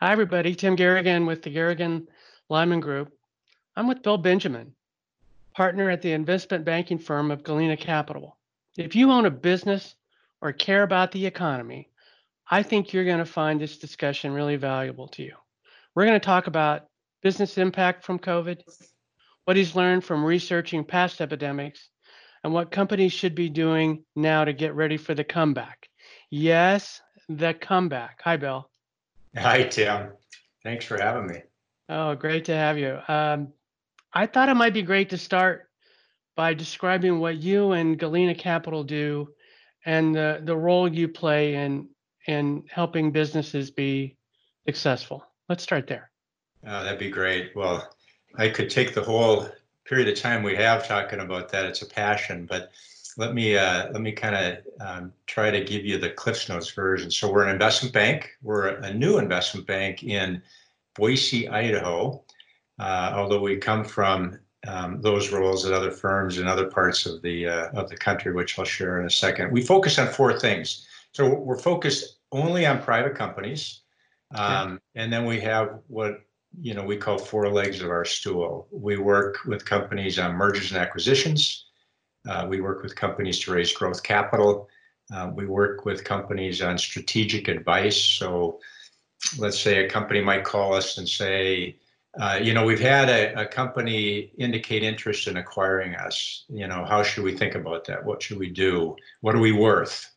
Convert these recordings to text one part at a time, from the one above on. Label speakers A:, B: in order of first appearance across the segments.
A: Hi, everybody. Tim Garrigan with the Garrigan Lyman Group. I'm with Bill Benjamin, partner at the investment banking firm of Galena Capital. If you own a business or care about the economy, I think you're going to find this discussion really valuable to you. We're going to talk about business impact from COVID, what he's learned from researching past epidemics, and what companies should be doing now to get ready for the comeback. Yes, the comeback. Hi, Bill.
B: Hi, Tim. Thanks for having me.
A: Oh, great to have you. Um, I thought it might be great to start by describing what you and Galena Capital do and the, the role you play in in helping businesses be successful. Let's start there.
B: Oh, that'd be great. Well, I could take the whole period of time we have talking about that. It's a passion, but let me uh, let me kind of um, try to give you the Cliffs Notes version. So we're an investment bank. We're a new investment bank in Boise, Idaho. Uh, although we come from um, those roles at other firms in other parts of the uh, of the country, which I'll share in a second. We focus on four things. So we're focused only on private companies, um, and then we have what you know we call four legs of our stool. We work with companies on mergers and acquisitions. Uh, we work with companies to raise growth capital. Uh, we work with companies on strategic advice. So let's say a company might call us and say, uh, you know, we've had a, a, company indicate interest in acquiring us. You know, how should we think about that? What should we do? What are we worth?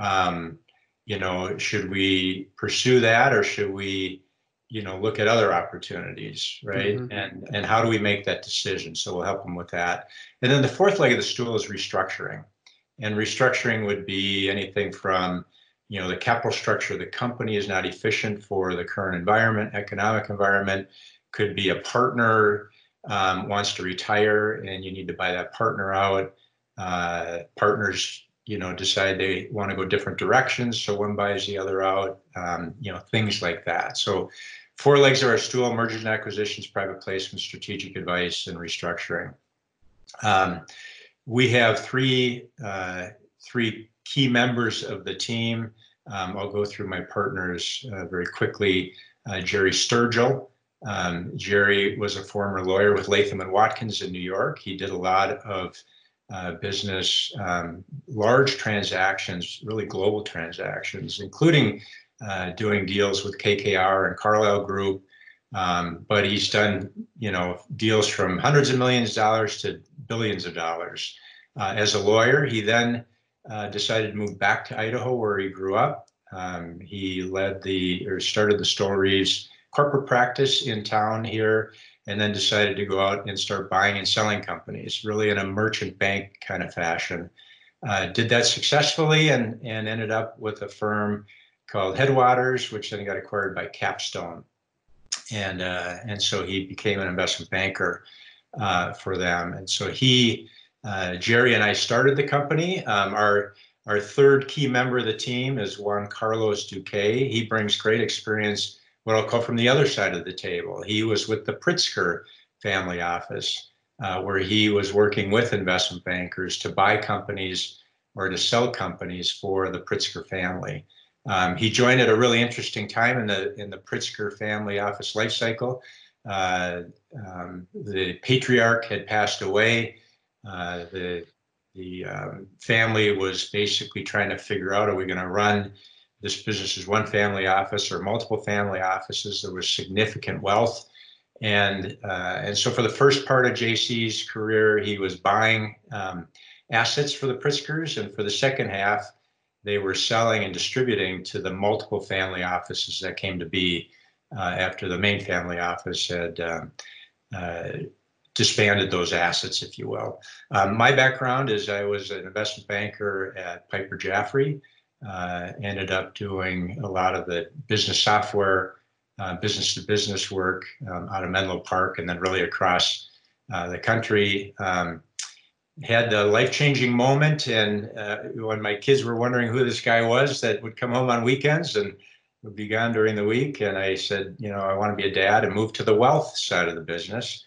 B: Um, you know, should we pursue that or should we you know look at other opportunities right? Mm-hmm. and and how do we make that decision? So we'll help them with that. And then the fourth leg of the stool is restructuring. And restructuring would be anything from you know the capital structure of the company is not efficient for the current environment economic environment. Could be a partner um, wants to retire and you need to buy that partner out. Uh, partners you know decide they want to go different directions so one buys the other out um, you know things like that so Four legs of our stool, mergers and acquisitions, private placement, strategic advice, and restructuring. Um, we have three, uh, three key members of the team. Um, I'll go through my partners uh, very quickly. Uh, Jerry Sturgill. Um, Jerry was a former lawyer with Latham and Watkins in New York. He did a lot of uh, business, um, large transactions, really global transactions, including uh, doing deals with KKR and Carlyle Group. Um, but he's done, you know, deals from hundreds of millions of dollars to billions of dollars. Uh, as a lawyer, he then uh, decided to move back to Idaho, where he grew up. Um, he led the or started the Stoel Rives corporate practice in town here, and then decided to go out and start buying and selling companies, really in a merchant bank kind of fashion. Uh, did that successfully and and ended up with a firm called Headwaters, which then got acquired by Capstone. And, uh, and so he became an investment banker uh, for them. And so he, uh, Jerry and I started the company. Um, our, our third key member of the team is Juan Carlos Duque. He brings great experience, what I'll call from the other side of the table. He was with the Pritzker family office, uh, where he was working with investment bankers to buy companies or to sell companies for the Pritzker family. Um, he joined at a really interesting time in the in the Pritzker family office life cycle. Uh, um, the patriarch had passed away. Uh, the the um, family was basically trying to figure out: Are we going to run this business is one family office or multiple family offices? There was significant wealth, and uh, and so for the first part of JC's career, he was buying um, assets for the Pritzkers, and for the second half they were selling and distributing to the multiple family offices that came to be uh, after the main family office had um, uh, disbanded those assets, if you will. Um, my background is I was an investment banker at Piper Jaffray, uh, ended up doing a lot of the business software, uh, business to business work um, out of Menlo Park, and then really across uh, the country. Um, had the life changing moment. And uh, when my kids were wondering who this guy was that would come home on weekends and would be gone during the week, and I said, you know, I want to be a dad and move to the wealth side of the business.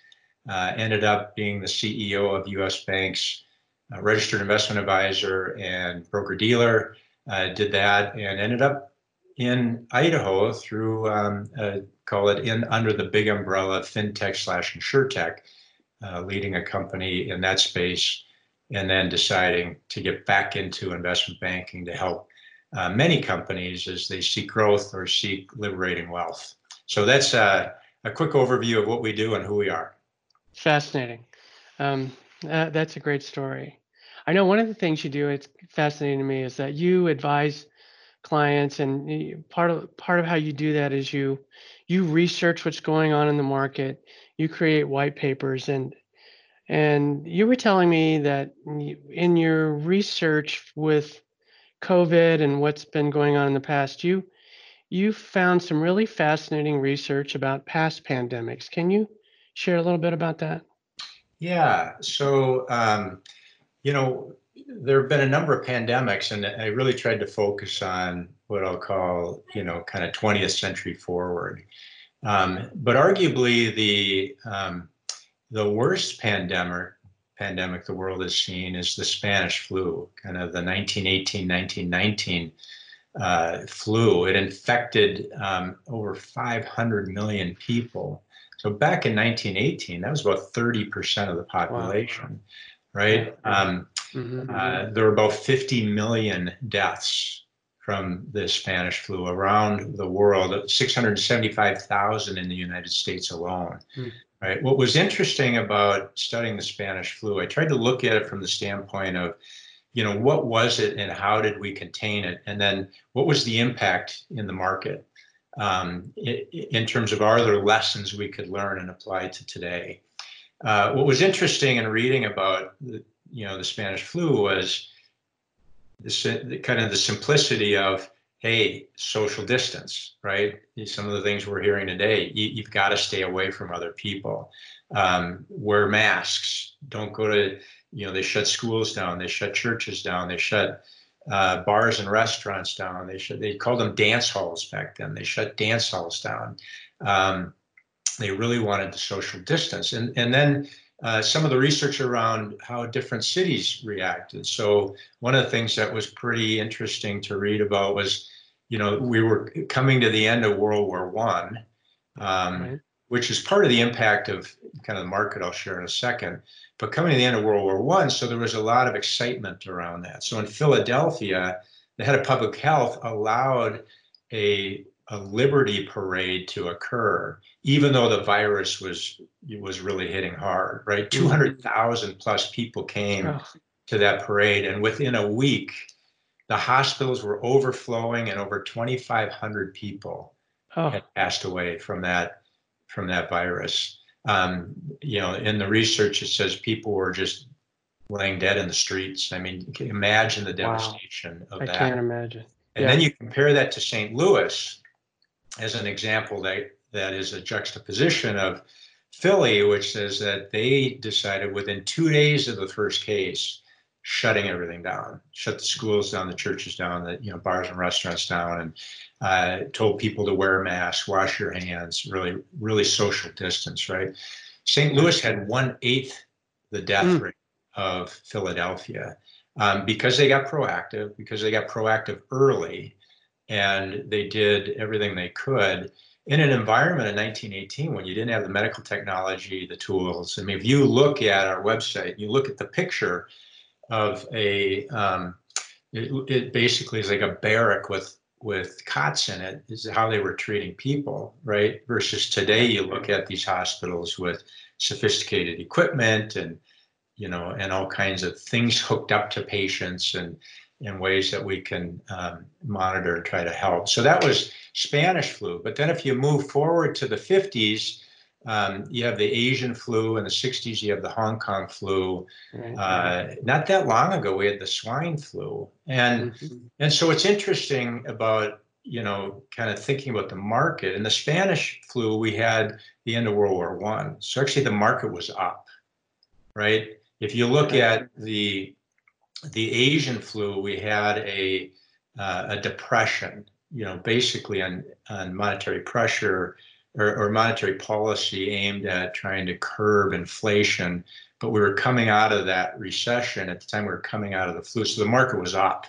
B: Uh, ended up being the CEO of US Bank's registered investment advisor and broker dealer. Uh, did that and ended up in Idaho through um, call it in under the big umbrella fintech slash insurtech, uh, leading a company in that space, and then deciding to get back into investment banking to help uh, many companies as they seek growth or seek liberating wealth. So that's uh, a quick overview of what we do and who we are.
A: Fascinating. Um, uh, that's a great story. I know one of the things you do, it's fascinating to me, is that you advise clients and part of part of how you do that is you you research what's going on in the market you create white papers and and you were telling me that in your research with covid and what's been going on in the past you you found some really fascinating research about past pandemics. Can you share a little bit about that?
B: Yeah so um, you know there have been a number of pandemics, and I really tried to focus on what I'll call, you know, kind of 20th century forward. Um, but arguably, the um, the worst pandemic pandemic the world has seen is the Spanish flu, kind of the 1918 1919 uh, flu. It infected um, over 500 million people. So back in 1918, that was about 30% of the population, wow. Right? Um, Mm-hmm. Uh, there were about 50 million deaths from the Spanish flu around the world, 675,000 in the United States alone. Mm. Right. What was interesting about studying the Spanish flu, I tried to look at it from the standpoint of, you know, what was it and how did we contain it, and then what was the impact in the market, um, in terms of are there lessons we could learn and apply to today. Uh, what was interesting in reading about the, you know the Spanish flu was the, the kind of the simplicity of hey social distance right? Some of the things we're hearing today you, have got to stay away from other people. Um, wear masks. Don't go to you know they shut schools down they shut churches down they shut uh, bars and restaurants down they shut they called them dance halls back then they shut dance halls down. Um, they really wanted the social distance and and then uh, some of the research around how different cities reacted. So one of the things that was pretty interesting to read about was, you know, we were coming to the end of World War One, um, right. which is part of the impact of kind of the market I'll share in a second. But coming to the end of World War One, so there was a lot of excitement around that. So in Philadelphia, the head of public health allowed a a liberty parade to occur, even though the virus was was really hitting hard. Right, mm-hmm. two hundred thousand plus people came oh. to that parade, and within a week, the hospitals were overflowing, and over twenty five hundred people oh. had passed away from that from that virus. Um, you know, in the research, it says people were just laying dead in the streets. I mean, imagine the devastation wow. of
A: I
B: that.
A: I can't imagine.
B: And yeah. then you compare that to St. Louis, as an example that that is a juxtaposition of Philly, which says that they decided within two days of the first case, shutting everything down, shut the schools down, the churches down, the you know bars and restaurants down, and uh, told people to wear masks, wash your hands, really really social distance. Right. St. Louis had one eighth the death mm. rate of Philadelphia um, because they got proactive, because they got proactive early and they did everything they could in an environment in 1918 when you didn't have the medical technology, the tools. I mean, if you look at our website, you look at the picture of a, um, it, it, basically is like a barrack with with cots in it. Is how they were treating people, right? Versus today, you look at these hospitals with sophisticated equipment and you know and all kinds of things hooked up to patients and in ways that we can um, monitor and try to help. So that was Spanish flu. But then if you move forward to the 50s, um, you have the Asian flu. In the 60s, you have the Hong Kong flu. Uh, not that long ago, we had the swine flu. And, mm-hmm. and so it's interesting about, you know, kind of thinking about the market. In the Spanish flu, we had the end of World War One. So actually the market was up, right? If you look at the the Asian flu, we had a uh, a depression, you know, basically on on monetary pressure or, or, monetary policy aimed at trying to curb inflation. But we were coming out of that recession at the time. We were coming out of the flu, so the market was up,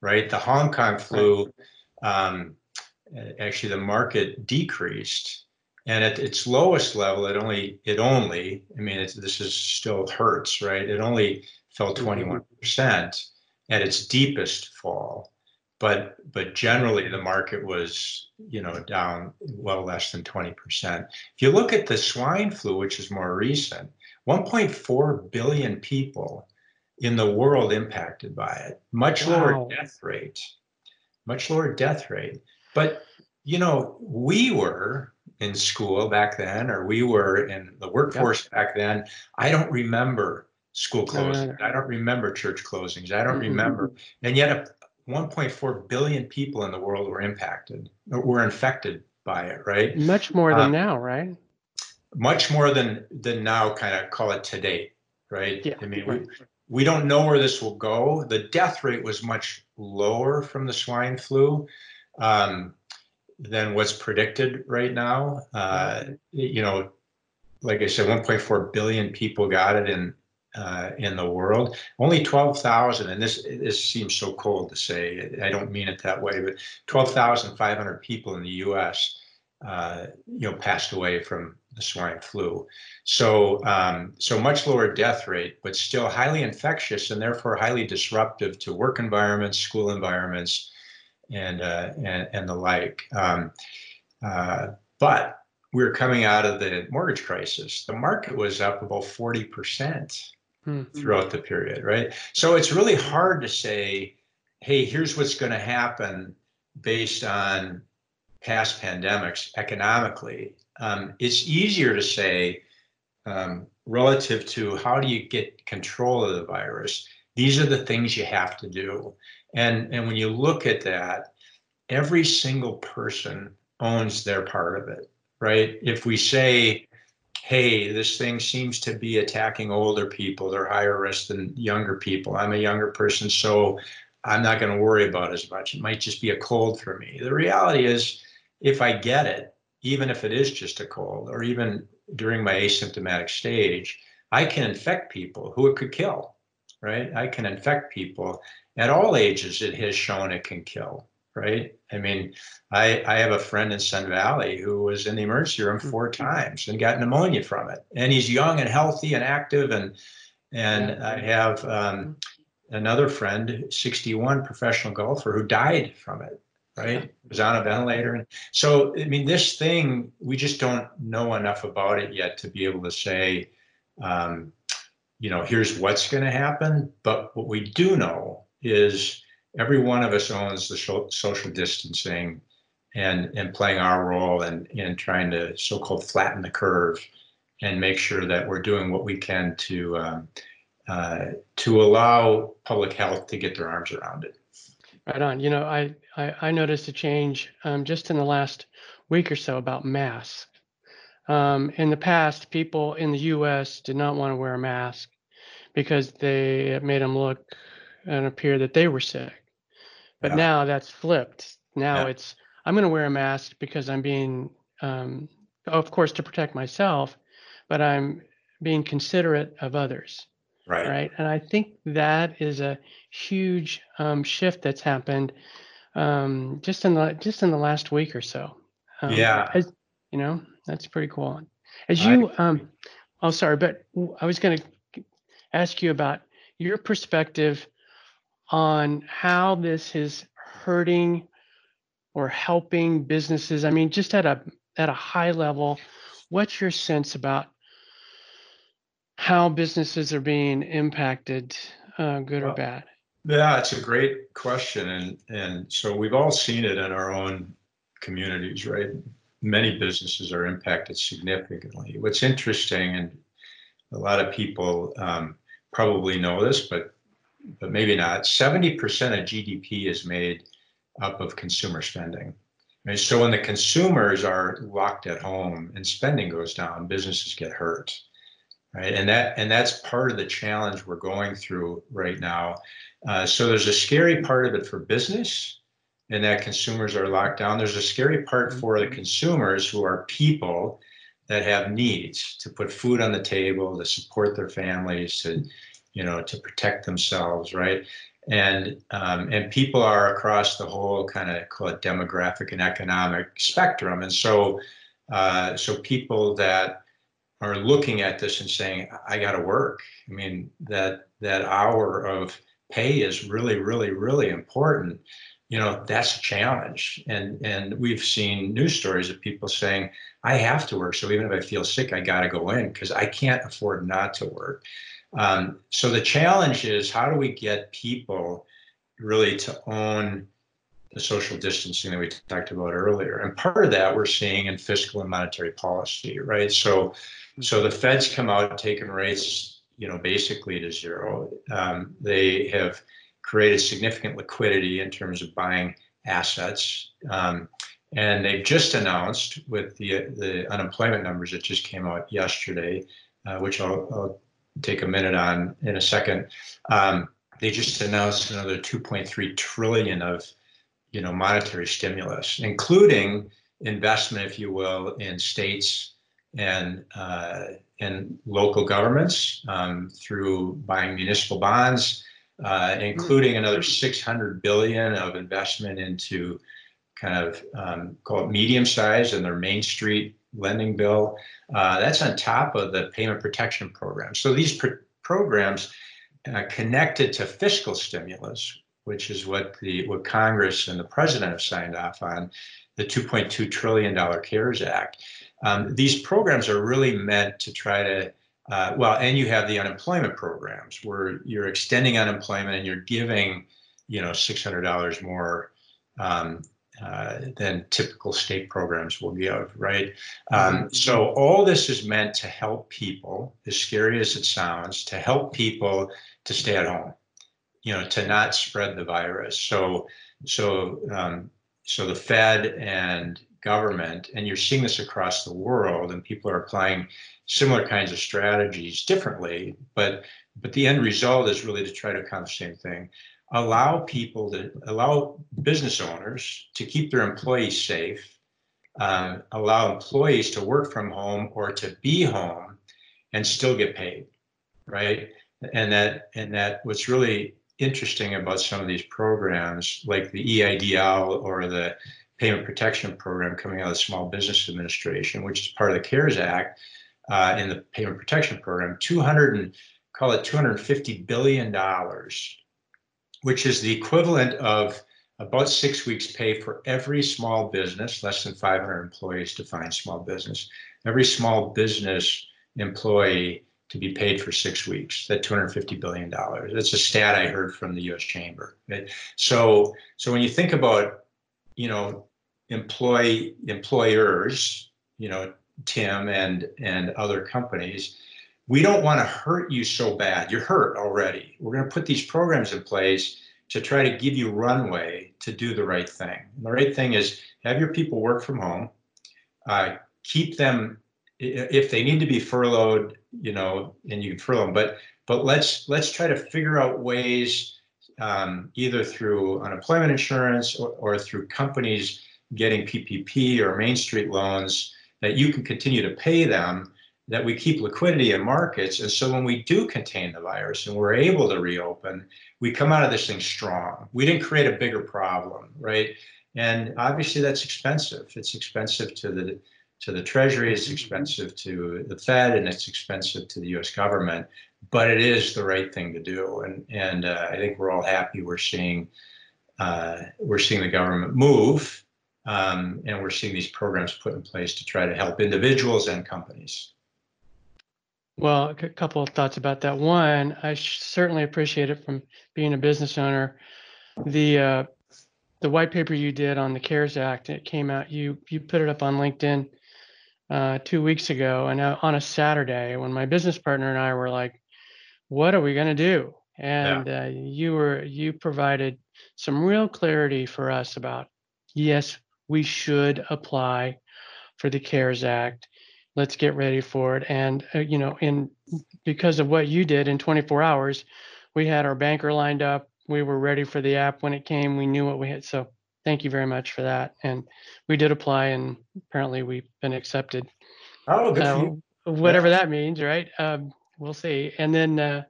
B: right? The Hong Kong flu, um, actually the market decreased. And at its lowest level, it only, it only, I mean, it's, this is still hurts, right? It only fell mm-hmm. 21% at its deepest fall. But, but generally the market was, you know, down well less than 20%. If you look at the swine flu, which is more recent, 1.4 billion people in the world impacted by it, much
A: Wow.
B: lower death rate, much lower death rate. But, you know, we were in school back then, or we were in the workforce back then. I don't remember school closings. I don't remember church closings. I don't
A: Mhm.
B: remember. And yet, uh, 1.4 billion people in the world were impacted, or were infected by it, right?
A: Much more
B: Uh,
A: than now, right?
B: Much more than than now. Kind of call it today, right?
A: Yeah,
B: I mean,
A: right.
B: we, we don't know where this will go. The death rate was much lower from the swine flu um, than what's predicted right now. Uh, you know, like I said, 1.4 billion people got it in uh, in the world. Only 12,000, and this this seems so cold to say. I don't mean it that way, but 12,500 people in the U.S. Uh, you know passed away from the swine flu. So um, so much lower death rate, but still highly infectious and therefore highly disruptive to work environments, school environments, and uh, and and the like. Um, uh, but we were coming out of the mortgage crisis. The market was up about 40%
A: Hmm.
B: throughout the period, right? So it's really hard to say, hey, here's what's going to happen based on past pandemics economically. Um, it's easier to say, um, relative to how do you get control of the virus, these are the things you have to do. And, and when you look at that, every single person owns their part of it, right? If we say, hey, this thing seems to be attacking older people, they're higher risk than younger people. I'm a younger person, so I'm not going to worry about as much. It might just be a cold for me. The reality is, if I get it, even if it is just a cold, or even during my asymptomatic stage, I can infect people who it could kill, right? I can infect people at all ages. It has shown it can kill, right? I mean, I, I have a friend in Sun Valley who was in the emergency room four times and got pneumonia from it. And he's young and healthy and active. And and I have um, another friend, 61, professional golfer, who died from it. Right, was on a ventilator, and so I mean, this thing we just don't know enough about it yet to be able to say, um, you know, here's what's going to happen. But what we do know is every one of us owns the social distancing and and playing our role in in trying to so-called flatten the curve and make sure that we're doing what we can to um, uh, to allow public health to get their arms around it.
A: Right on. You know, I, I, I noticed a change um, just in the last week or so about masks. Um, in the past, people in the U.S. did not want to wear a mask because they it made them look and appear that they were sick. But
B: Yeah.
A: now that's flipped. Now
B: Yeah.
A: it's I'm going to wear a mask because I'm being, um, of course, to protect myself, but I'm being considerate of others
B: Right.
A: right? And I think that is a huge um, shift that's happened um, just in the just in the last week or so. Um,
B: Yeah.
A: as, you know, that's pretty cool. As
B: I
A: you, um, oh, sorry, but I was going to ask you about your perspective on how this is hurting or helping businesses. I mean, just at a at a high level, what's your sense about how businesses are being impacted, uh, good or bad?
B: Yeah, it's a great question, and and so we've all seen it in our own communities, right? Many businesses are impacted significantly. What's interesting, and a lot of people um, probably know this, but but maybe not. Seventy percent of GDP is made up of consumer spending. And so when the consumers are locked at home and spending goes down, businesses get hurt, right? And that and that's part of the challenge we're going through right now. Uh, so there's a scary part of it for business, and that consumers are locked down. There's a scary part for the consumers who are people that have needs to put food on the table, to support their families, to you know, to protect themselves, right? and um, and people are across the whole kind of call it demographic and economic spectrum, and so uh, so people that are looking at this and saying, I got to work. I mean that that hour of pay is really really really important. You know that's a challenge, and and we've seen news stories of people saying, I have to work. So even if I feel sick, I got to go in because I can't afford not to work. Um, so the challenge is how do we get people really to own the social distancing that we talked about earlier? And part of that we're seeing in fiscal and monetary policy, right? So, so the Fed's come out taking rates, you know, basically to zero. Um, they have created significant liquidity in terms of buying assets. Um, and they've just announced with the the unemployment numbers that just came out yesterday, uh, which I'll, I'll take a minute on in a second. Um, they just announced another 2.3 trillion of, you know, monetary stimulus, including investment, if you will, in states and uh, and local governments um, through buying municipal bonds, uh, including another 600 billion of investment into kind of um, call it medium size and their Main Street lending bill. Uh, that's on top of the payment protection program. So these pr- programs uh, connected to fiscal stimulus, which is what the what Congress and the president have signed off on, the 2.2 trillion dollar CARES Act. Um, these programs are really meant to try to uh, well, and you have the unemployment programs where you're extending unemployment and you're giving, you know, $600 more um, uh, than typical state programs will give, right? Um, mm-hmm. so all this is meant to help people, as scary as it sounds, to help people to stay at home, you know, to not spread the virus. So, so, um, so the Fed and government, and you're seeing this across the world, and people are applying similar kinds of strategies differently, but but the end result is really to try to accomplish the same thing allow people to allow business owners to keep their employees safe, uh, allow employees to work from home or to be home and still get paid, right? And that and that what's really interesting about some of these programs, like the EIDL or the Payment Protection Program coming out of the Small Business Administration, which is part of the CARES Act, uh, in the Payment Protection Program, 200 and call it 250 billion dollars which is the equivalent of about six weeks pay for every small business, less than 500 employees define small business, every small business employee to be paid for six weeks, that $250 billion. That's a stat I heard from the US Chamber. So, so when you think about, you know, employee employers, you know, Tim and and other companies, we don't want to hurt you so bad. You're hurt already. We're going to put these programs in place to try to give you runway to do the right thing. And the right thing is have your people work from home, uh, keep them if they need to be furloughed, you know, and you can furlough them. But but let's let's try to figure out ways, um, either through unemployment insurance or, or through companies getting PPP or Main Street loans that you can continue to pay them that we keep liquidity in markets. And so when we do contain the virus and we're able to reopen, we come out of this thing strong. We didn't create a bigger problem, right? And obviously that's expensive. It's expensive to the to the Treasury, it's expensive to the Fed, and it's expensive to the U.S. government. But it is the right thing to do, and and uh, I think we're all happy. We're seeing uh, we're seeing the government move, um, and we're seeing these programs put in place to try to help individuals and companies.
A: Well, a couple of thoughts about that. One, I certainly appreciate it from being a business owner. The uh, the white paper you did on the CARES Act, it came out. You you put it up on LinkedIn uh, two weeks ago, and uh, on a Saturday when my business partner and I were like, "What are we going to do?" And yeah. uh, you were you provided some real clarity for us about yes, we should apply for the CARES Act let's get ready for it. And, uh, you know, in because of what you did in 24 hours, we had our banker lined up. We were ready for the app when it came. We knew what we had. So thank you very much for that. And we did apply, and apparently we've been accepted.
B: Oh, good uh,
A: Whatever yeah. that means, right? Um, we'll see. And then uh,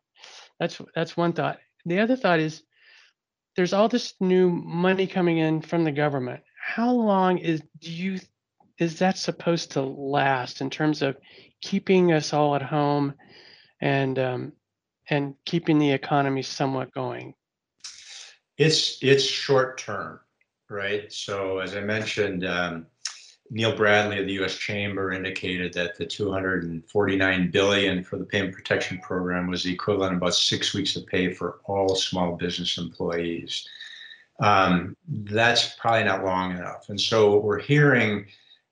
A: that's that's one thought. The other thought is, there's all this new money coming in from the government. How long is do you is that supposed to last in terms of keeping us all at home and um, and keeping the economy somewhat going?
B: It's it's short term, right? So as I mentioned, um, Neil Bradley of the U.S. Chamber indicated that the 249 billion for the payment protection program was the equivalent of about six weeks of pay for all small business employees. Um, that's probably not long enough, and so we're hearing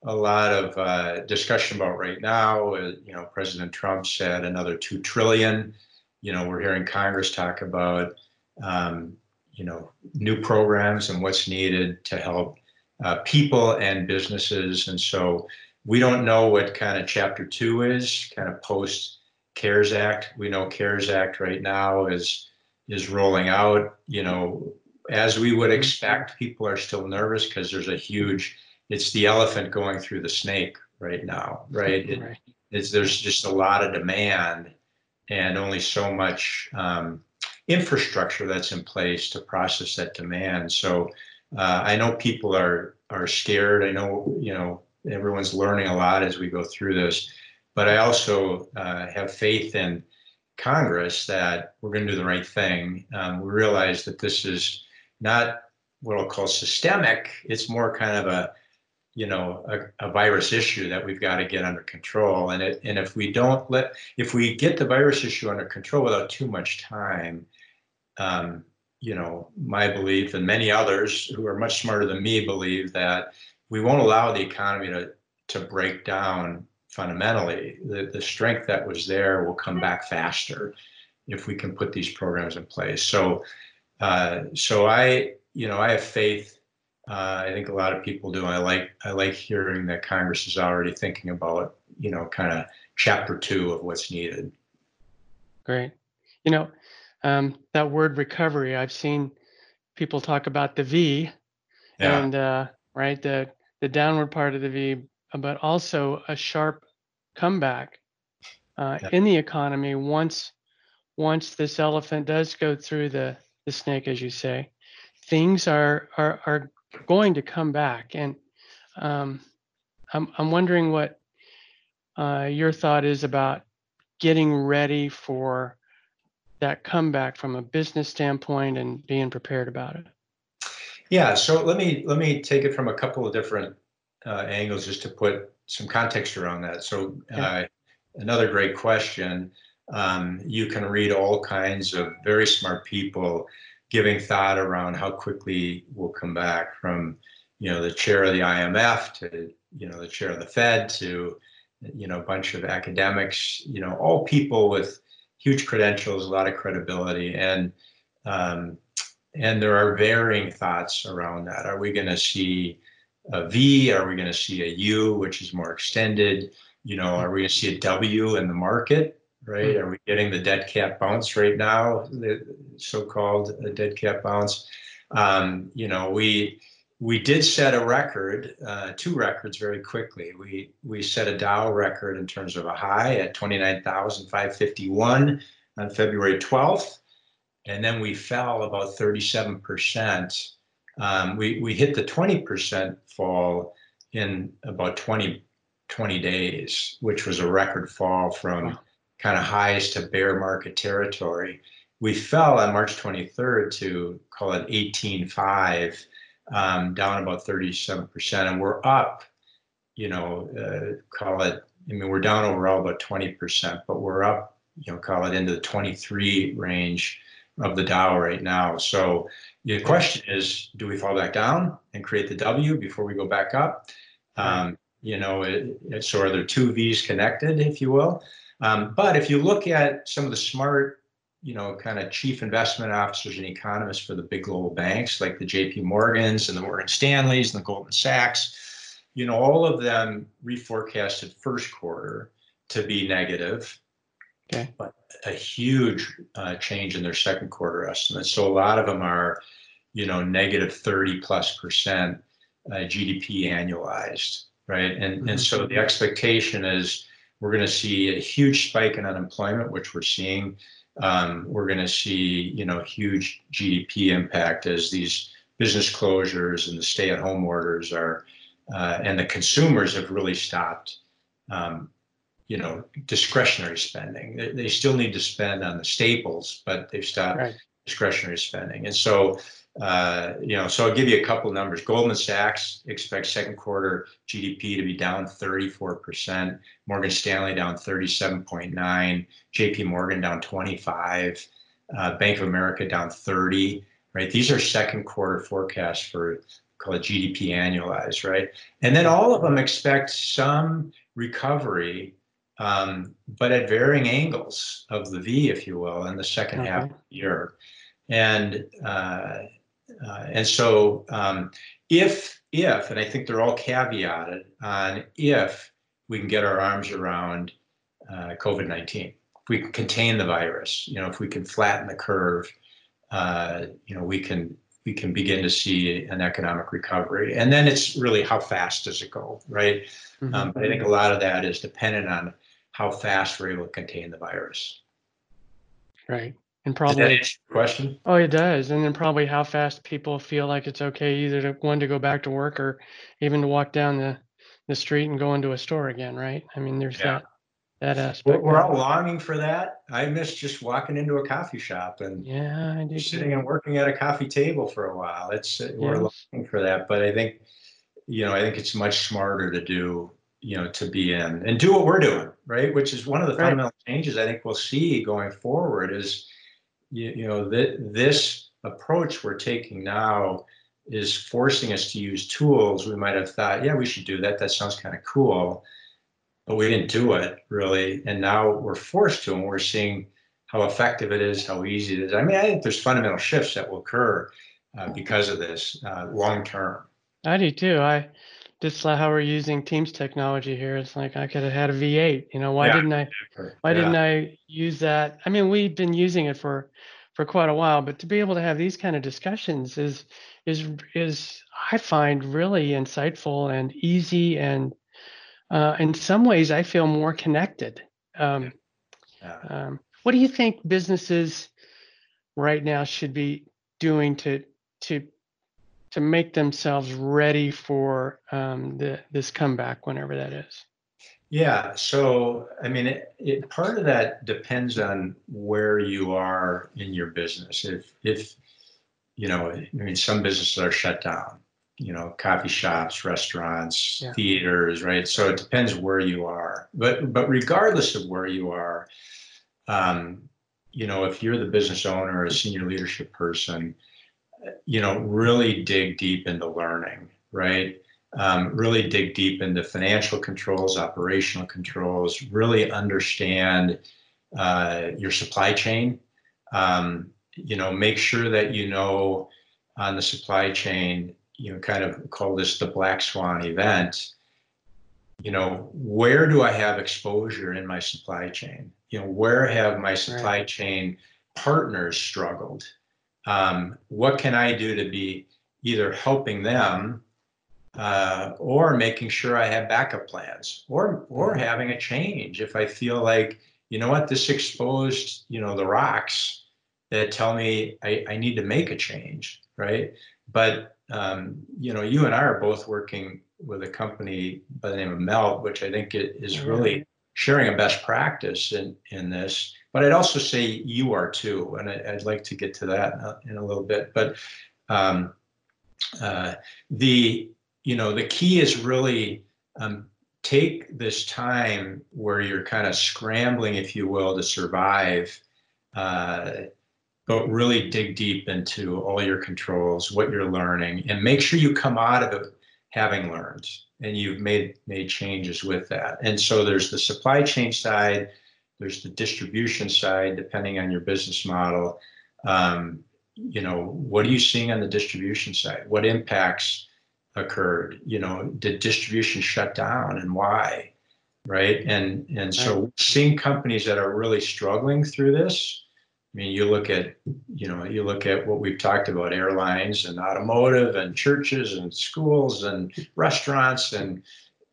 B: a lot of uh, discussion about right now. Uh, you know, President Trump said another two trillion. You know, we're hearing Congress talk about um, you know new programs and what's needed to help uh, people and businesses. And so we don't know what kind of chapter two is, kind of post CARES Act. We know CARES Act right now is is rolling out. You know, as we would expect, people are still nervous because there's a huge. It's the elephant going through the snake right now, right? It,
A: Right.
B: It's there's just a lot of demand and only so much um, infrastructure that's in place to process that demand. So uh, I know people are are scared. I know you know everyone's learning a lot as we go through this, but I also uh, have faith in Congress that we're going to do the right thing. Um, we realize that this is not what I'll call systemic. It's more kind of a you know a, a virus issue that we've got to get under control. And it and if we don't let if we get the virus issue under control without too much time. Um, you know, my belief and many others who are much smarter than me believe that we won't allow the economy to to break down fundamentally. The the strength that was there will come back faster if we can put these programs in place. So uh, so I you know I have faith. Uh, I think a lot of people do. I like I like hearing that Congress is already thinking about you know kind of chapter two of what's needed.
A: Great. You know, um, that word recovery, I've seen people talk about the V
B: Yeah.
A: and uh, right the the downward part of the V, but also a sharp comeback uh,
B: Yeah.
A: in the economy once once this elephant does go through the the snake, as you say. Things are are are going to come back, and um, I'm I'm wondering what uh, your thought is about getting ready for that comeback from a business standpoint and being prepared about it.
B: Yeah, so let me let me take it from a couple of different uh, angles just to put some context around that. So uh, another great question. Um, you can read all kinds of very smart people giving thought around how quickly we'll come back from you know the chair of the IMF to you know the chair of the Fed to you know a bunch of academics. You know all people with huge credentials, a lot of credibility, and um, and there are varying thoughts around that. Are we going to see a V? Are we going to see a U, which is more extended? You know, are we going to see a W in the market? Right? Are we getting the dead cat bounce right now? The so-called uh, dead cat bounce. Um, you know, we we did set a record, uh, two records very quickly. We we set a Dow record in terms of a high at 29,551 on February 12th and then we fell about 37%. Um, we, we hit the 20% fall in about 20, 20 days, which was a record fall from. Kind of highs to bear market territory. We fell on March 23rd to call it 18.5, um, down about 37%, and we're up, you know, uh, call it, I mean, we're down overall about 20%, but we're up, you know, call it into the 23 range of the Dow right now. So the question is, do we fall back down and create the W before we go back up? Um, you know, it, it, so are there two V's connected, if you will? Um, but if you look at some of the smart, you know, kind of chief investment officers and economists for the big global banks, like the J.P. Morgans and the Morgan Stanleys and the Goldman Sachs, you know, all of them reforecasted first quarter to be negative
A: Okay.
B: but a huge uh, change in their second quarter estimates. So a lot of them are, you know, negative 30 plus percent uh, GDP annualized, right? And and so the expectation is we're going to see a huge spike in unemployment, which we're seeing. um, we're going to see, you know, huge GDP impact as these business closures and the stay-at-home orders are, uh, and the consumers have really stopped, um, you know, discretionary spending. They, they, still need to spend on the staples, but they've stopped right. discretionary spending. And so uh, you know, so I'll give you a couple numbers. Goldman Sachs expects second quarter GDP to be down 34%, Morgan Stanley down 37.9, JP Morgan down 25, uh, Bank of America down 30, right? These are second quarter forecasts for call it GDP annualized, right? And then all of them expect some recovery, um, but at varying angles of the V, if you will, in the 2nd half of the year. And uh, uh, and so um, if, if, and I think they're all caveated on if we can get our arms around uh, COVID-19, if we can contain the virus, you know, if we can flatten the curve, uh, you know, we can we can begin to see an economic recovery. And then it's really how fast does it go, right? Mm-hmm. Um, but I think a lot of that is dependent on how fast we're able to contain the virus.
A: Right. And probably
B: question.
A: Oh, it does. And then probably how fast people feel like it's okay either to one to go back to work or even to walk down the, the street and go into a store again, right? I mean, there's yeah. that that aspect.
B: We're, we're all longing for that. I miss just walking into a coffee shop and
A: yeah, I do
B: sitting too. and working at a coffee table for a while. It's we're longing for that, but I think you know I think it's much smarter to do you know to be in and do what we're doing, right? Which is one of the right. fundamental changes I think we'll see going forward is you, you know, th- this approach we're taking now is forcing us to use tools we might have thought, yeah, we should do that. That sounds kind of cool. But we didn't do it really. And now we're forced to, and we're seeing how effective it is, how easy it is. I mean, I think there's fundamental shifts that will occur uh, because of this uh, long term.
A: I do too. I just how we're using Teams technology here. It's like I could have had a V8. You know, why yeah. didn't I? Why yeah. didn't I use that? I mean, we've been using it for for quite a while, but to be able to have these kind of discussions is is is I find really insightful and easy, and uh, in some ways, I feel more connected. Um, yeah. um, what do you think businesses right now should be doing to to to make themselves ready for um, the, this comeback, whenever that is?
B: Yeah. So, I mean, it, it, part of that depends on where you are in your business. If, if, you know, I mean, some businesses are shut down, you know, coffee shops, restaurants, yeah. theaters, right? So it depends where you are. But, but regardless of where you are, um, you know, if you're the business owner or a senior leadership person, you know, really dig deep into learning, right? Um, really dig deep into financial controls, operational controls, really understand uh, your supply chain. Um, you know, make sure that you know on the supply chain, you know, kind of call this the black swan event. You know, where do I have exposure in my supply chain? You know, where have my supply right. chain partners struggled? Um, what can I do to be either helping them uh, or making sure I have backup plans or or having a change if I feel like you know what this exposed you know the rocks that tell me I, I need to make a change right? But um, you know you and I are both working with a company by the name of Melt which I think is really sharing a best practice in in this but I'd also say you are too, and I, would like to get to that in a, little bit. But um, uh, the you know the key is really um, take this time where you're kind of scrambling, if you will, to survive. Uh, but really dig deep into all your controls, what you're learning, and make sure you come out of it having learned and you've made made changes with that. And so there's the supply chain side, there's the distribution side, depending on your business model. Um, you know, what are you seeing on the distribution side? What impacts occurred? You know, did distribution shut down and why? Right. And and so seeing companies that are really struggling through this. I mean, you look at, you know, you look at what we've talked about, airlines and automotive and churches and schools and restaurants and,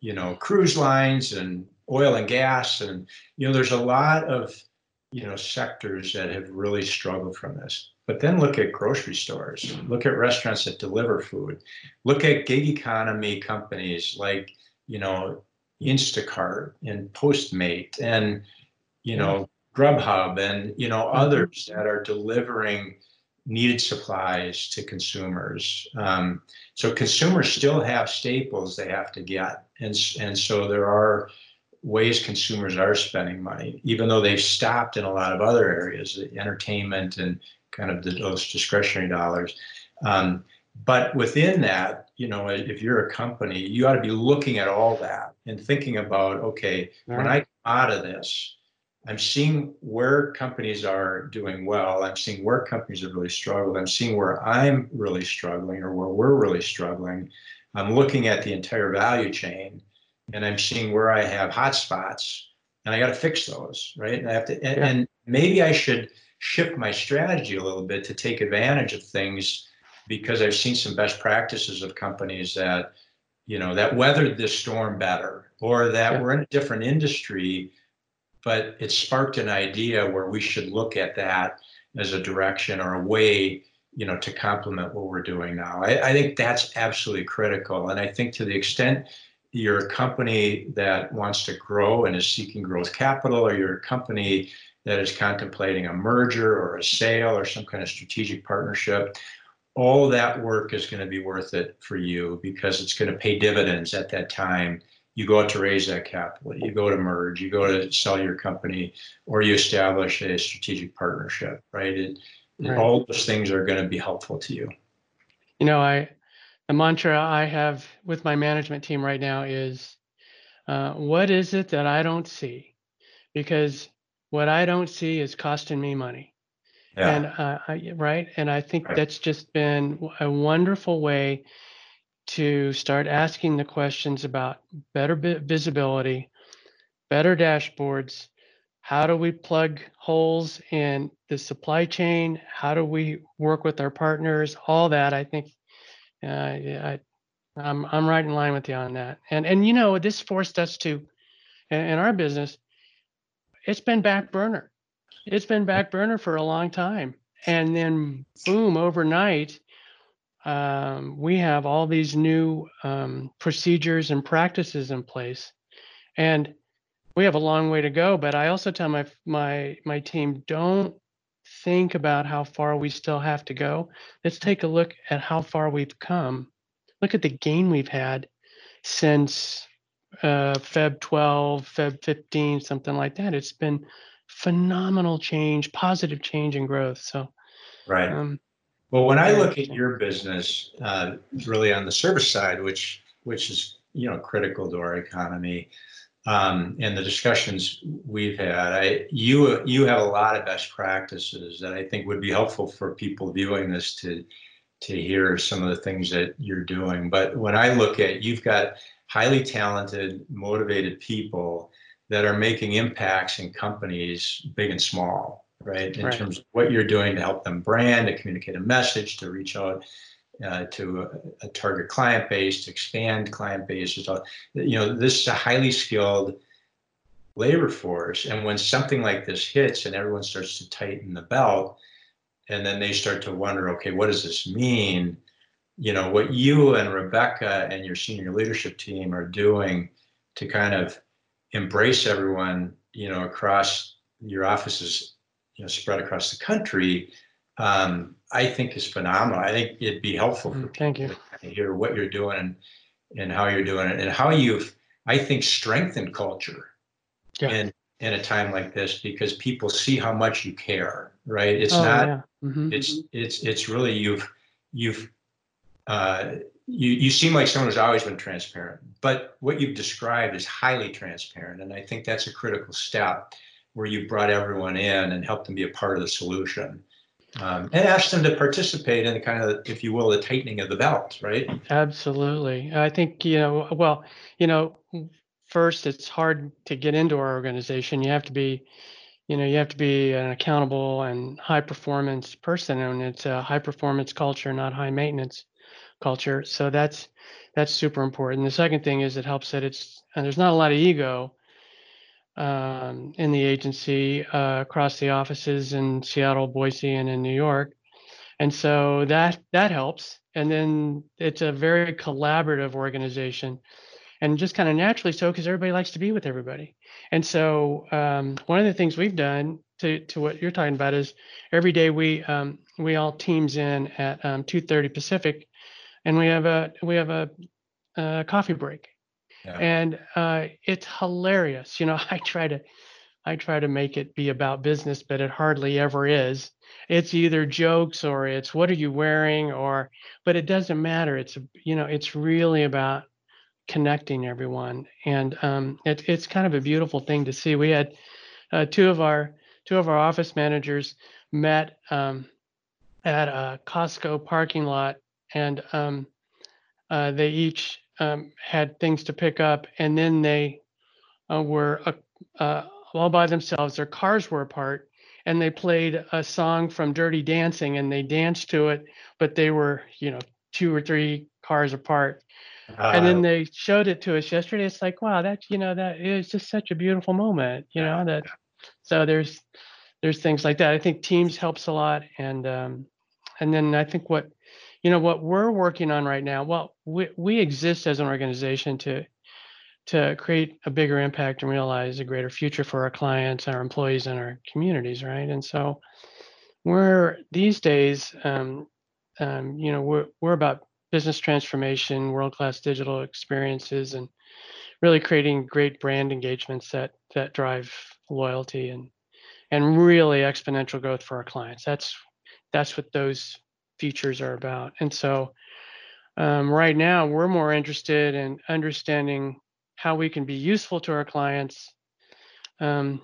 B: you know, cruise lines and oil and gas and you know there's a lot of you know, sectors that have really struggled from this. But then look at grocery stores, look at restaurants that deliver food, look at gig economy companies like, you know, Instacart and Postmate and, you know, Grubhub and, you know, others that are delivering needed supplies to consumers. Um, so consumers still have staples they have to get. And, and so there are ways consumers are spending money, even though they've stopped in a lot of other areas, entertainment and kind of the, those discretionary dollars. Um, but within that, you know, if you're a company, you ought to be looking at all that and thinking about, okay,
A: All
B: when I come out of this, I'm seeing where companies are doing well. I'm seeing where companies have really struggled. I'm seeing where I'm really struggling or where we're really struggling. I'm looking at the entire value chain and I'm seeing where I have hot spots and I got to fix those, right? And I have to, and,
A: Yeah.
B: and maybe I should shift my strategy a little bit to take advantage of things because I've seen some best practices of companies that, you know, that weathered this storm better or that
A: Yeah.
B: we're in a different industry, but it sparked an idea where we should look at that as a direction or a way, you know, to complement what we're doing now. I, I think that's absolutely critical. And I think to the extent you're a company that wants to grow and is seeking growth capital, or you're a company that is contemplating a merger or a sale or some kind of strategic partnership, all that work is going to be worth it for you because it's going to pay dividends at that time. You go out to raise that capital, you go to merge, you go to sell your company, or you establish a strategic partnership, right? It,
A: Right.
B: All those things are going to be helpful to you.
A: You know, I the mantra I have with my management team right now is, uh, what is it that I don't see? Because what I don't see is costing me money. Yeah. And uh, I, right, and I think
B: Right.
A: that's just been a wonderful way to start asking the questions about better vi- visibility, better dashboards. How do we plug holes in the supply chain? How do we work with our partners? All that, I think, yeah, I, I'm I'm right in line with you on that. And and you know, this forced us to, in, in our business, it's been back burner. It's been back burner for a long time, and then boom, overnight, um, we have all these new um, procedures and practices in place, and we have a long way to go. But I also tell my my my team, don't think about how far we still have to go. Let's take a look at how far we've come. Look at the gain we've had since uh, Feb 12, Feb 15, something like that. It's been phenomenal change, positive change and growth. So,
B: Right.
A: um,
B: Well, when I look at your business, uh, really on the service side, which which is you know critical to our economy, um, and the discussions we've had, I you you have a lot of best practices that I think would be helpful for people viewing this to to hear some of the things that you're doing. But when I look at, you've got highly talented, motivated people that are making impacts in companies big and small, right? In
A: Right.
B: terms of what you're doing to help them brand, to communicate a message, to reach out uh, to a, a target client base, to expand client bases. You know, this is a highly skilled labor force. And when something like this hits and everyone starts to tighten the belt, and then they start to wonder, okay, what does this mean? You know, what you and Rebecca and your senior leadership team are doing to kind of embrace everyone, you know, across your offices, you know, spread across the country, um, I think is phenomenal. I think it'd be helpful for
A: Mm, thank you.
B: to hear what you're doing and, and how you're doing it and how you've, I think, strengthened culture
A: Yeah.
B: in in a time like this because people see how much you care, right? It's
A: oh,
B: not
A: yeah. Mhm.
B: it's it's it's really you've you've uh, you you seem like someone who's always been transparent, but what you've described is highly transparent, and I think that's a critical step where you brought everyone in and helped them be a part of the solution, um, and ask them to participate in the kind of, if you will, the tightening of the belt, right?
A: Absolutely. I think, you know, well, you know, first, it's hard to get into our organization. You have to be, you know, you have to be an accountable and high performance person, and it's a high performance culture, not high maintenance culture. So that's that's super important. The second thing is it helps that it's and there's not a lot of ego um, in the agency uh, across the offices in Seattle, Boise, and in New York. And so that that helps. And then it's a very collaborative organization, and just kind of naturally so because everybody likes to be with everybody. And so um, one of the things we've done to to what you're talking about is every day we um, we all teams in at um, 2:30 Pacific, and we have a we have a, a coffee break and uh, it's hilarious. You know, I try to I try to make it be about business, but it hardly ever is. It's either jokes or it's what are you wearing or but it doesn't matter. It's you know, it's really about connecting everyone. And um, it, it's kind of a beautiful thing to see. We had uh, two of our two of our office managers met um, at a Costco parking lot and um, uh, they each um, had things to pick up, and then they uh, were uh, uh, all by themselves. Their cars were apart, and they played a song from Dirty Dancing, and they danced to it, but they were, you know, two or three cars apart. and then they showed it to us yesterday. It's like, wow, that you know, that is just such a beautiful moment, you know. That so there's there's things like that. I think teams helps a lot, and um, and then I think what you know what we're working on right now well we, we exist as an organization to to create a bigger impact and realize a greater future for our clients our employees and our communities right? And so we're these days um, um, you know we're, we're about business transformation world-class digital experiences and really creating great brand engagements that that drive loyalty and and really exponential growth for our clients. That's that's what those features are about. And so um, right now, we're more interested in understanding how we can be useful to our clients, um,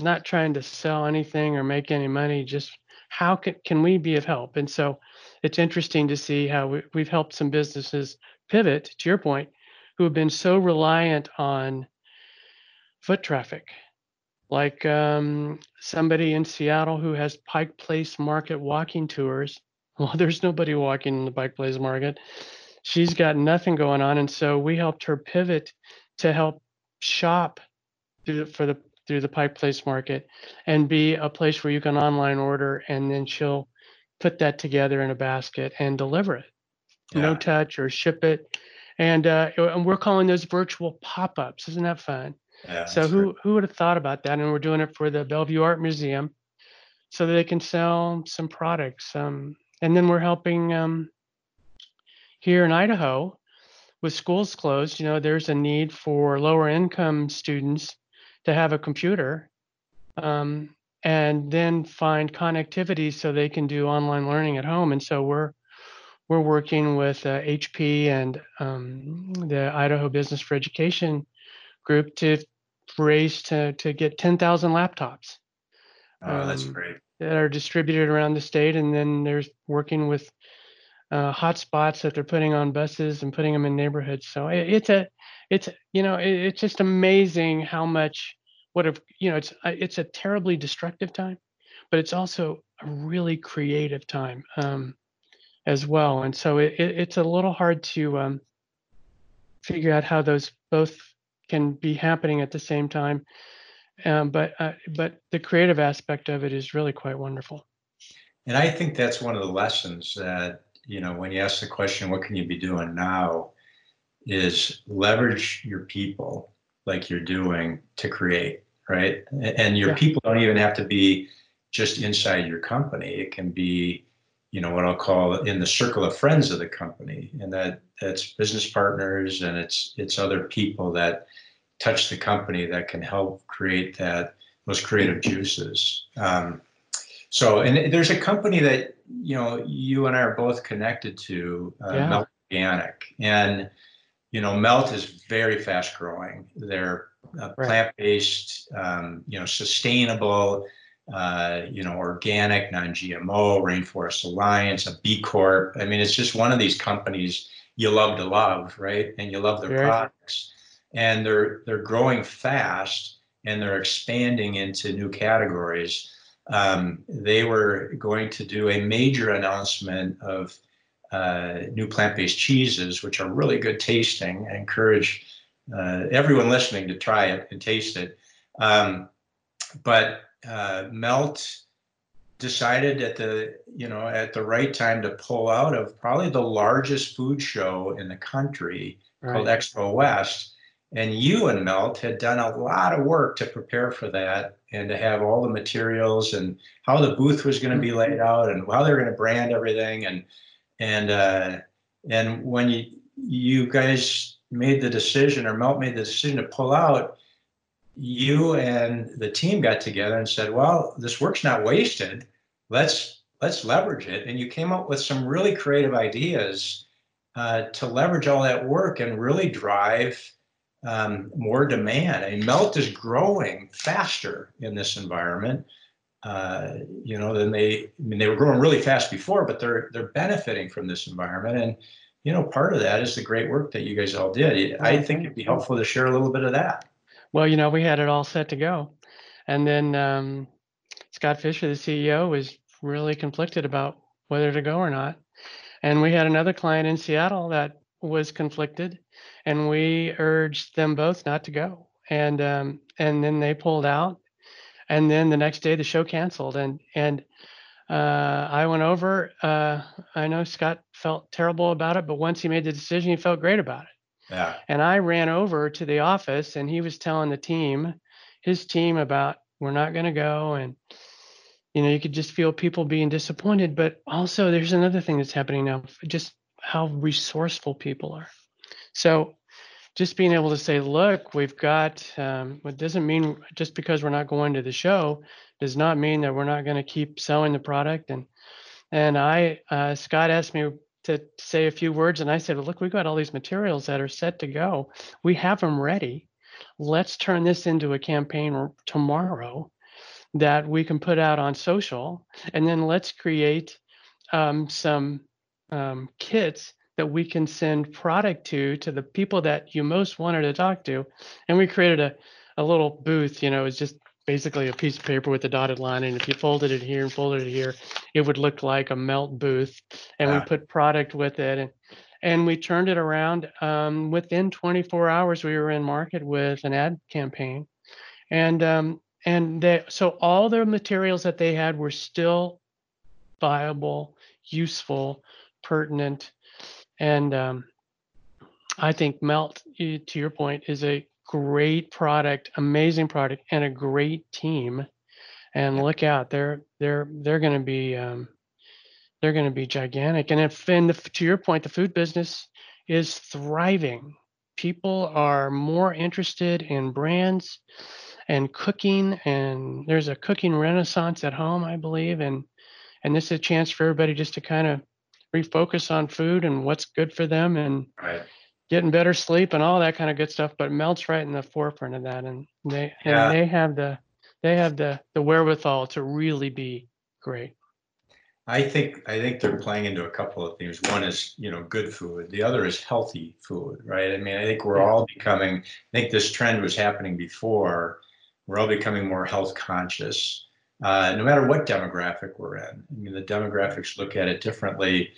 A: not trying to sell anything or make any money, just how can, can we be of help? And so it's interesting to see how we, we've helped some businesses pivot, to your point, who have been so reliant on foot traffic like um, somebody in Seattle who has Pike Place Market walking tours well, there's nobody walking in the Pike Place Market. She's got nothing going on, and so we helped her pivot to help shop through the, for the through the Pike Place Market and be a place where you can online order, and then she'll put that together in a basket and deliver it, yeah. no touch or ship it. And uh, and we're calling those virtual pop-ups. Isn't that fun? Yeah, so who great. who would have thought about that? And we're doing it for the Bellevue Art Museum, so that they can sell some products. Um, and then we're helping um, here in Idaho with schools closed. You know, there's a need for lower income students to have a computer um, and then find connectivity so they can do online learning at home. And so we're we're working with uh, HP and um, the Idaho Business for Education group to raise to to get 10,000 laptops.
B: Oh, that's um, great
A: that are distributed around the state, and then there's working with uh, hotspots that they're putting on buses and putting them in neighborhoods. So it, it's a, it's you know, it, it's just amazing how much what if you know it's uh, it's a terribly destructive time, but it's also a really creative time um, as well. And so it, it's a little hard to um, figure out how those both can be happening at the same time um, but uh, but the creative aspect of it is really quite wonderful.
B: And I think that's one of the lessons that you know when you ask the question, "What can you be doing now?" is leverage your people like you're doing to create, right? And your yeah. people don't even have to be just inside your company. It can be, you know, what I'll call in the circle of friends of the company, and that that's business partners and it's it's other people that touch the company that can help create that those creative juices. Um, so, and there's a company that you know you and I are both connected to, uh, yeah. Melt Organic, and you know Melt is very fast growing. They're uh, right. plant-based, um, you know, sustainable, uh, you know, organic, non-GMO, Rainforest Alliance, a B Corp. I mean, it's just one of these companies you love to love, right? And you love their very products and they're they're growing fast and they're expanding into new categories. Um, they were going to do a major announcement of uh, new plant-based cheeses, which are really good tasting. I encourage uh, everyone listening to try it and taste it. Um, but uh, Melt decided at the you know at the right time to pull out of probably the largest food show in the country right. called Expo West. And you and Melt had done a lot of work to prepare for that and to have all the materials and how the booth was going to be laid mm-hmm. out and how they're going to brand everything and and uh, and when you you guys made the decision or Melt made the decision to pull out, you and the team got together and said, "Well, this work's not wasted. Let's let's leverage it." And you came up with some really creative ideas uh, to leverage all that work and really drive um, more demand. I mean, Melt is growing faster in this environment. Uh, you know, than they. I mean, they were growing really fast before, but they're they're benefiting from this environment and you know, part of that is the great work that you guys all did. I think it'd be helpful to share a little bit of that.
A: Well, you know, we had it all set to go. And then um, Scott Fisher, the CEO, was really conflicted about whether to go or not. And we had another client in Seattle that was conflicted, and we urged them both not to go. And um, and then they pulled out. And then the next day, the show canceled. And and uh, I went over. Uh, I know Scott felt terrible about it, but once he made the decision, he felt great about it.
B: Yeah.
A: And I ran over to the office, and he was telling the team, his team, about we're not going to go, and you know, you could just feel people being disappointed. But also, there's another thing that's happening now, just how resourceful people are. So just being able to say, look, we've got, um, it doesn't mean just because we're not going to the show does not mean that we're not going to keep selling the product. And, and I, uh, Scott asked me to say a few words and I said, look, we've got all these materials that are set to go. We have them ready. Let's turn this into a campaign tomorrow that we can put out on social. And then let's create um, some um, kits that we can send product to to the people that you most wanted to talk to. And we created a, a little booth you know it's just basically a piece of paper with a dotted line. And if you folded it here and folded it here it would look like a melt booth. And we put product with it. And and we turned it around um, within 24 hours we were in market with an ad campaign. And um, and they so all the materials that they had were still viable useful pertinent and um, I think Melt, to your point, is a great product, amazing product, and a great team. And look out, they're they're they're going to be um, they're going to be gigantic. And if and the, to your point, the food business is thriving. People are more interested in brands and cooking, and there's a cooking renaissance at home, I believe, and and this is a chance for everybody just to kind of refocus on food and what's good for them and
B: right.
A: getting better sleep and all that kind of good stuff. But Melt's right in the forefront of that, and they yeah. and they have the they have the the wherewithal to really be great.
B: I think I think they're playing into a couple of things. One is you know good food. The other is healthy food, right? I mean, I think we're all becoming. I think this trend was happening before. We're all becoming more health conscious uh, no matter what demographic we're in. I mean, the demographics look at it differently,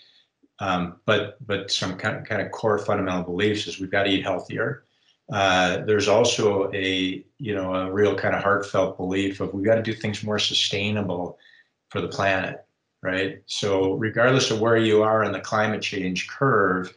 B: um, but but some kind of, kind of core fundamental beliefs is we've got to eat healthier. Uh, there's also a you know a real kind of heartfelt belief of we've got to do things more sustainable for the planet, right? So regardless of where you are on the climate change curve,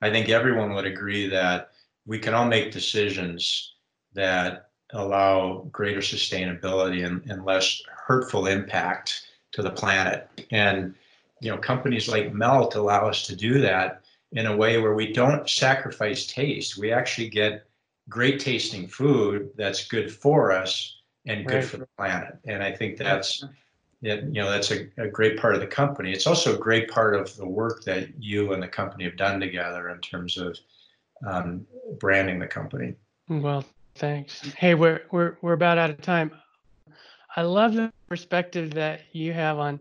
B: I think everyone would agree that we can all make decisions that allow greater sustainability and, and less hurtful impact to the planet. And you know, companies like Melt allow us to do that in a way where we don't sacrifice taste. We actually get great tasting food that's good for us and good right. for the planet. And I think that's you know that's a, a great part of the company. It's also a great part of the work that you and the company have done together in terms of um, branding the company.
A: Well, thanks. Hey, we're we're we're about out of time. I love the perspective that you have on,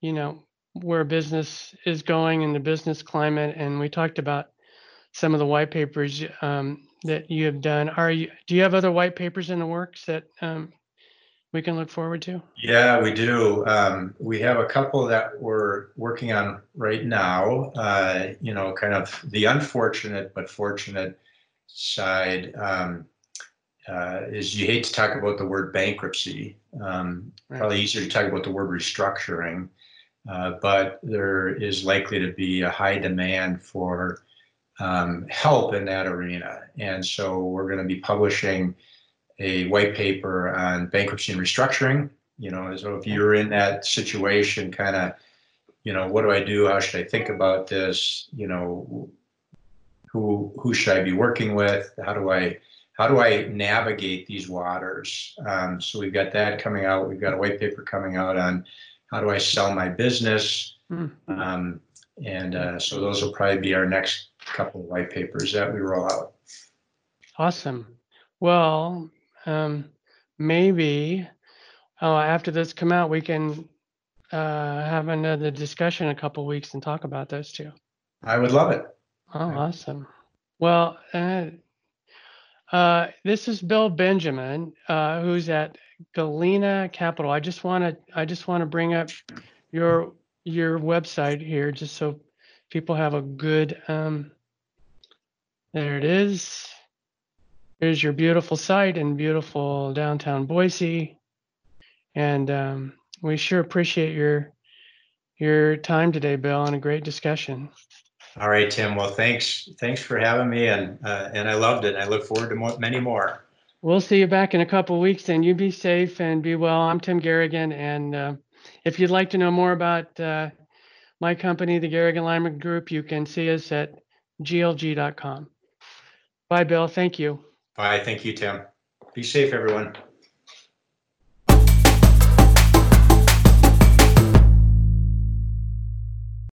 A: you know, where business is going and the business climate. And we talked about some of the white papers um, that you have done. Are you? Do you have other white papers in the works that um, we can look forward to?
B: Yeah, we do. Um, we have a couple that we're working on right now. Uh, you know, kind of the unfortunate but fortunate side. Um, uh, is you hate to talk about the word bankruptcy. Um,
A: Right.
B: Probably easier to talk about the word restructuring. Uh, but there is likely to be a high demand for um, help in that arena. And so we're going to be publishing a white paper on bankruptcy and restructuring. You know, so if you're in that situation, kind of, you know, what do I do? How should I think about this? You know, who who should I be working with? How do I how do I navigate these waters? Um, so we've got that coming out. We've got a white paper coming out on how do I sell my business.
A: Hmm.
B: Um, and uh, so those will probably be our next couple of white papers that we roll out.
A: Awesome. Well, um, maybe uh, after this come out, we can uh, have another discussion in a couple weeks and talk about those two.
B: I would love it.
A: Oh, awesome. Well, uh, this is Bill Benjamin, uh, who's at Galena Capital. I just want to, I just want to bring up your, your website here, just so people have a good, um, there it is. Here's your beautiful site in beautiful downtown Boise. And, um, we sure appreciate your, your time today, Bill, and a great discussion.
B: All right, Tim. Well, thanks. Thanks for having me, and uh, and I loved it. I look forward to more, many more.
A: We'll see you back in a couple of weeks and you be safe and be well. I'm Tim Garrigan. And uh, if you'd like to know more about uh, my company, the Garrigan Lyman Group, you can see us at glg.com. Bye, Bill. Thank you.
B: Bye. Thank you, Tim. Be safe, everyone.